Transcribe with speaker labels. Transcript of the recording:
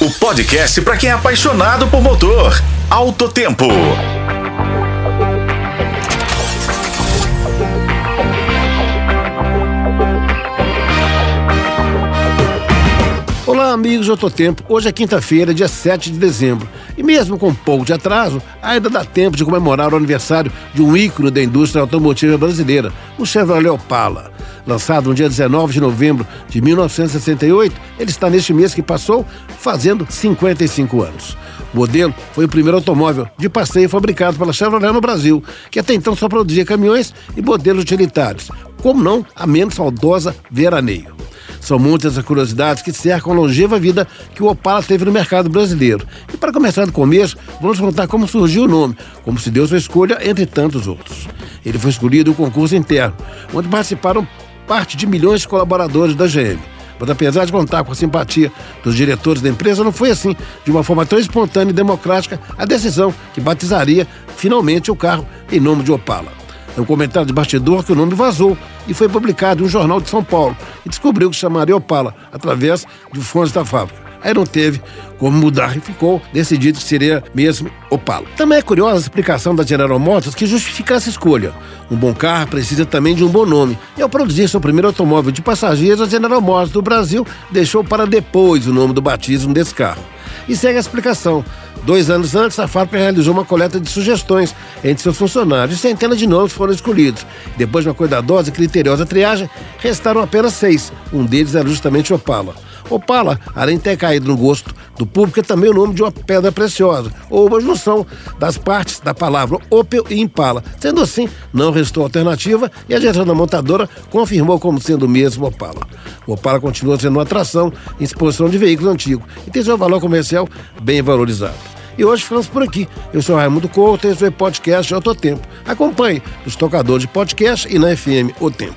Speaker 1: o podcast para quem é apaixonado por motor. Alto Tempo.
Speaker 2: Olá, amigos do Autotempo. Hoje é quinta-feira, dia 7 de dezembro. E mesmo com um pouco de atraso, ainda dá tempo de comemorar o aniversário de um ícone da indústria automotiva brasileira, o Chevrolet Opala. Lançado no dia 19 de novembro de 1968, ele está neste mês que passou fazendo 55 anos. O modelo foi o primeiro automóvel de passeio fabricado pela Chevrolet no Brasil, que até então só produzia caminhões e modelos utilitários, como não a menos saudosa Veraneio. São muitas as curiosidades que cercam a longeva vida que o Opala teve no mercado brasileiro. E para começar do começo, vamos contar como surgiu o nome, como se deu sua escolha entre tantos outros. Ele foi escolhido em um concurso interno, onde participaram parte de milhões de colaboradores da GM. Mas apesar de contar com a simpatia dos diretores da empresa, não foi assim, de uma forma tão espontânea e democrática, a decisão que batizaria finalmente o carro em nome de Opala. É um comentário de bastidor que o nome vazou e foi publicado em um jornal de São Paulo e descobriu que chamaria Opala através de fontes da fábrica. Aí não teve como mudar e ficou decidido que seria mesmo Opala. Também é curiosa a explicação da General Motors que justifica essa escolha. Um bom carro precisa também de um bom nome. E ao produzir seu primeiro automóvel de passageiros, a General Motors do Brasil deixou para depois o nome do batismo desse carro. E segue a explicação. Dois anos antes, a fábrica realizou uma coleta de sugestões entre seus funcionários e centenas de nomes foram escolhidos. Depois de uma cuidadosa e criteriosa triagem, restaram apenas seis. Um deles era justamente Opala. Opala, além de ter caído no gosto do público, é também o nome de uma pedra preciosa, ou uma junção das partes da palavra Opel e Impala. Sendo assim, não restou alternativa e a gestão da montadora confirmou como sendo o mesmo Opala. O Opala continua sendo uma atração em exposição de veículos antigos e tem seu valor comercial bem valorizado. E hoje ficamos por aqui. Eu sou Raimundo Couto e esse o podcast Auto Tempo. Acompanhe nos tocadores de podcast e na FM O Tempo.